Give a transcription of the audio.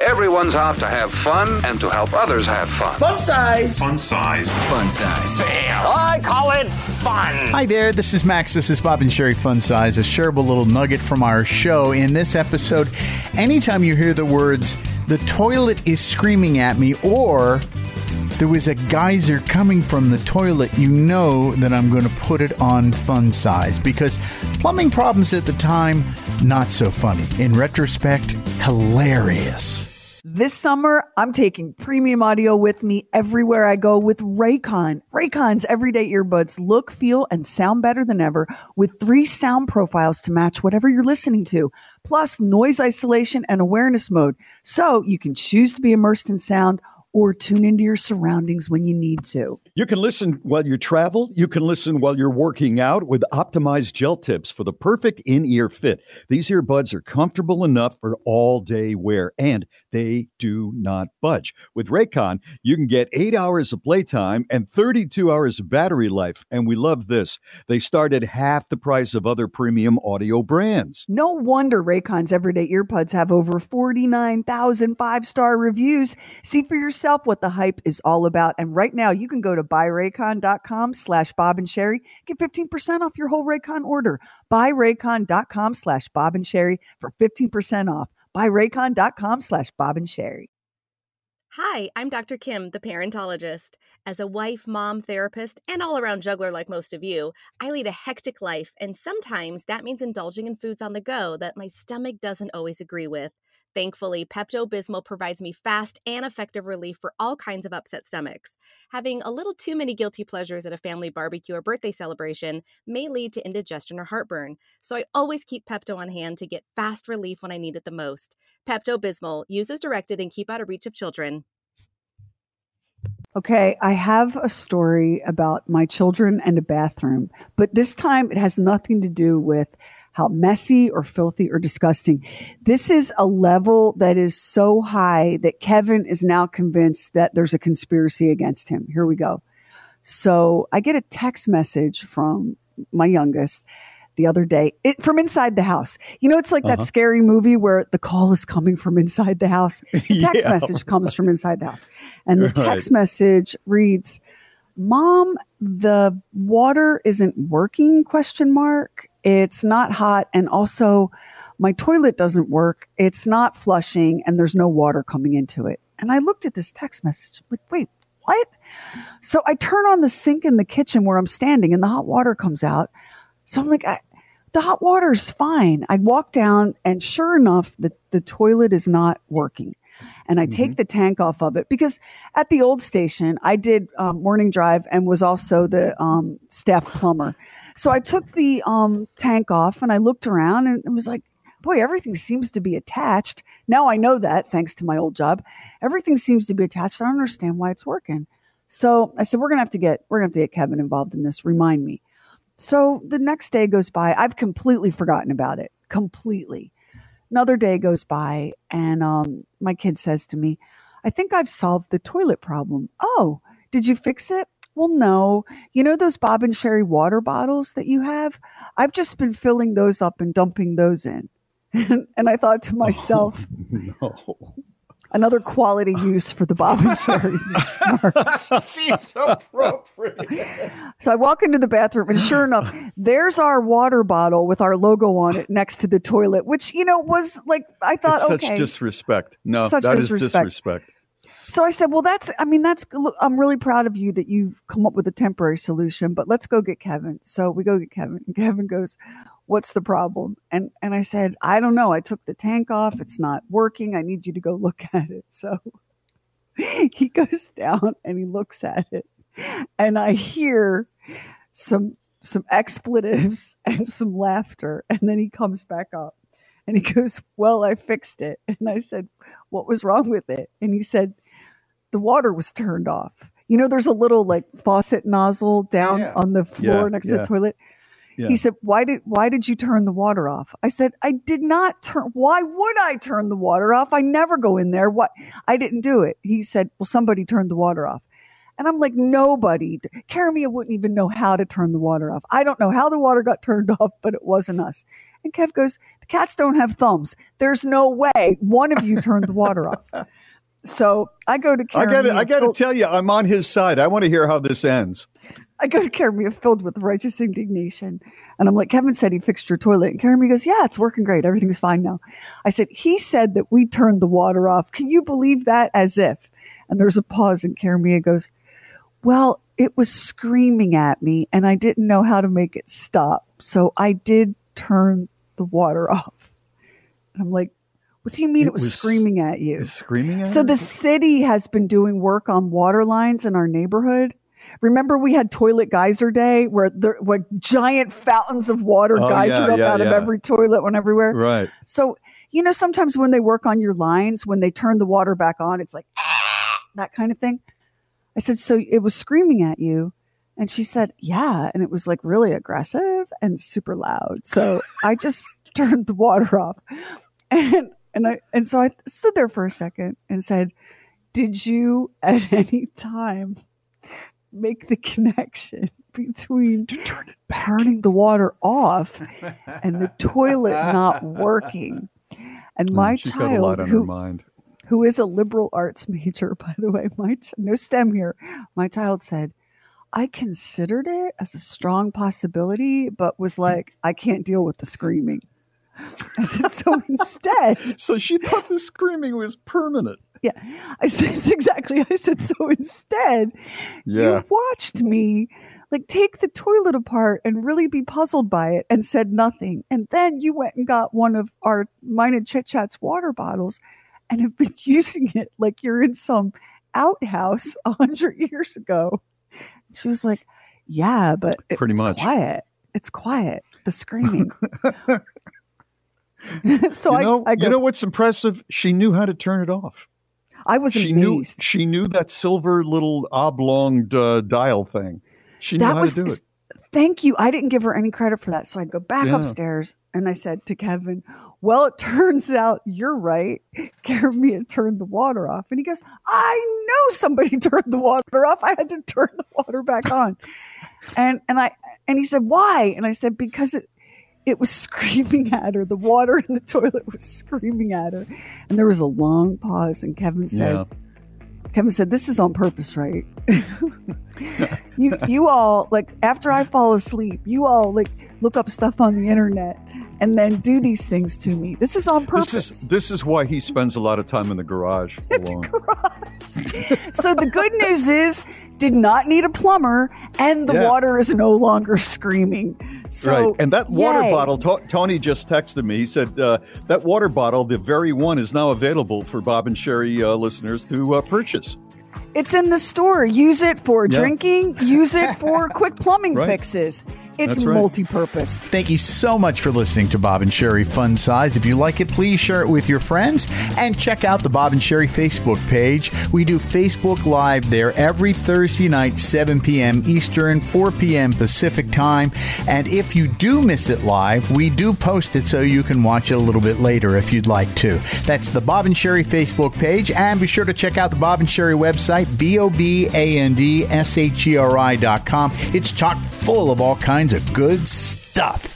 Everyone's out to have fun and to help others have fun. Fun size. Fun size. Fun size. I call it fun. Hi there, this is Max. This is Bob and Sheri Fun Size, a shareable little nugget from our show. In this episode, anytime you hear the words, the toilet is screaming at me, or there was a geyser coming from the toilet, you know that I'm going to put it on fun size because plumbing problems at the time, not so funny. In retrospect, hilarious. This summer, I'm taking premium audio with me everywhere I go with Raycon. Raycon's everyday earbuds look, feel, and sound better than ever with three sound profiles to match whatever you're listening to, plus noise isolation and awareness mode. So you can choose to be immersed in sound or tune into your surroundings when you need to. You can listen while you travel. You can listen while you're working out with optimized gel tips for the perfect in ear fit. These earbuds are comfortable enough for all day wear and they do not budge. With Raycon, you can get eight hours of playtime and 32 hours of battery life. And we love this. They start at half the price of other premium audio brands. No wonder Raycon's everyday earbuds have over 49,000 five star reviews. See for yourself what the hype is all about. And right now, you can go to buyraycon.com slash Bob and Sheri. Get 15% off your whole Raycon order. Buyraycon.com slash Bob and Sheri for 15% off buyraycon.com slash Bob and Sheri. Hi, I'm Dr. Kim, the parentologist. As a wife, mom, therapist, and all around juggler like most of you, I lead a hectic life, and sometimes that means indulging in foods on the go that my stomach doesn't always agree with. Thankfully, Pepto Bismol provides me fast and effective relief for all kinds of upset stomachs. Having a little too many guilty pleasures at a family barbecue or birthday celebration may lead to indigestion or heartburn, so I always keep Pepto on hand to get fast relief when I need it the most. Pepto Bismol, use as directed and keep out of reach of children. Okay, I have a story about my children and a bathroom, but this time it has nothing to do with how messy or filthy or disgusting. This is a level that is so high that Kevin is now convinced that there's a conspiracy against him. Here we go. So I get a text message from my youngest the other day it, from inside the house. You know, it's like uh-huh. that scary movie where the call is coming from inside the house. The text yeah. message comes from inside the house. And the text right. message reads, Mom, the water isn't working question mark it's not hot. And also, my toilet doesn't work. It's not flushing and there's no water coming into it. And I looked at this text message. I'm like, wait, what? So I turn on the sink in the kitchen where I'm standing and the hot water comes out. So I'm like, I, the hot water's fine. I walk down and sure enough, the, the toilet is not working. And I mm-hmm. take the tank off of it because at the old station, I did um, morning drive and was also the um, staff plumber. So I took the um, tank off and I looked around and it was like, boy, everything seems to be attached. Now I know that thanks to my old job. Everything seems to be attached. I don't understand why it's working. So I said, we're gonna have to get we're gonna have to get Kevin involved in this. Remind me. So the next day goes by. I've completely forgotten about it. Completely. Another day goes by, and um, my kid says to me, I think I've solved the toilet problem. Oh, did you fix it? Well, no. You know those Bob and Sheri water bottles that you have? I've just been filling those up and dumping those in. and I thought to myself, oh, no. Another quality use for the Bob and Sheri. Seems appropriate. So I walk into the bathroom, and sure enough, there's our water bottle with our logo on it next to the toilet, which you know was like I thought, It's such okay, disrespect. No, Such that is disrespect. disrespect. So I said, well, that's, I mean, that's, look, I'm really proud of you that you've come up with a temporary solution, but let's go get Kevin. So we go get Kevin and Kevin goes, what's the problem? And, and I said, I don't know. I took the tank off. It's not working. I need you to go look at it. So he goes down and he looks at it and I hear some, some expletives and some laughter. And then he comes back up and he goes, well, I fixed it. And I said, what was wrong with it? And he said, the water was turned off. You know, there's a little like faucet nozzle down Yeah. on the floor Yeah, next to the toilet. Yeah. He said, "Why did why did you turn the water off?" I said, "I did not turn. Why would I turn the water off? I never go in there. What? I didn't do it." He said, "Well, somebody turned the water off." And I'm like, nobody. Karamia wouldn't even know how to turn the water off. I don't know how the water got turned off, but it wasn't us. And Kev goes, the cats don't have thumbs. There's no way one of you turned the water off. So I go to I got Karamia I got to tell you, I'm on his side. I want to hear how this ends. I go to Karamia filled with righteous indignation. And I'm like, Kevin said he fixed your toilet. And Karamia goes, Yeah, it's working great. Everything's fine now. I said, He said that we turned the water off. Can you believe that? As if. And there's a pause, and Karamia goes, Well, it was screaming at me, and I didn't know how to make it stop. So I did turn the water off. And I'm like, What do you mean it, It was, was- screaming at you? Screaming at So her? the city has been doing work on water lines in our neighborhood. Remember, we had Toilet Geyser Day, where there were giant fountains of water Oh, geysered yeah, up yeah, out of every toilet, went everywhere. right. So you know, sometimes when they work on your lines, when they turn the water back on, it's like that kind of thing. I said, so it was screaming at you, and she said, yeah, and it was like really aggressive and super loud. So I just turned the water off, and and I and so I stood there for a second and said, did you at any time make the connection between turning the water off and the toilet not working? And my Mm, She's got a lot child, on her who, mind. who is a liberal arts major, by the way, my ch- no STEM here, my child said, I considered it as a strong possibility, but was like, I can't deal with the screaming. I said, so instead, So she thought the screaming was permanent. Yeah, I said exactly. I said, so instead, Yeah. you watched me like take the toilet apart and really be puzzled by it and said nothing. And then you went and got one of our mine and chit chats water bottles and have been using it like you're in some outhouse a hundred years ago. She was like, Yeah, but it's Pretty much. quiet. It's quiet. The screaming. so you I, I, go, you know what's impressive? She knew how to turn it off. I was She knew amazed. she knew that silver little oblong uh, dial thing. She knew that how was to do it. thank you i didn't give her any credit for that so i go back Yeah. upstairs and i said to kevin well it turns out you're right Karamia turned the water off and he goes i know somebody turned the water off i had to turn the water back on and and i and he said why and i said because it it was screaming at her the water in the toilet was screaming at her and there was a long pause and kevin said Yeah. Kevin said, "This is on purpose, right? you you all like after I fall asleep, you all like look up stuff on the internet and then do these things to me. This is on purpose. This is this is why he spends a lot of time in the garage alone. so the good news is, did not need a plumber, and the Yeah. water is no longer screaming. So right. And that water yay. bottle, To- Tony just texted me. He said uh, that water bottle, the very one, is now available for Bob and Sheri uh, listeners to uh, purchase. It's in the store. Use it for Yeah. drinking. Use it for quick plumbing Right. fixes. It's right. multi-purpose. Thank you so much for listening to Bob and Sheri Fun Size. If you like it, please share it with your friends and check out the Bob and Sheri Facebook page. We do Facebook Live there every Thursday night, 7 p.m. Eastern, 4 p.m. Pacific time. And if you do miss it live, we do post it so you can watch it a little bit later if you'd like to. That's the Bob and Sheri Facebook page. And be sure to check out the Bob and Sheri website, B O B A N D S H E R I dot com. It's chock full of all kinds of good stuff.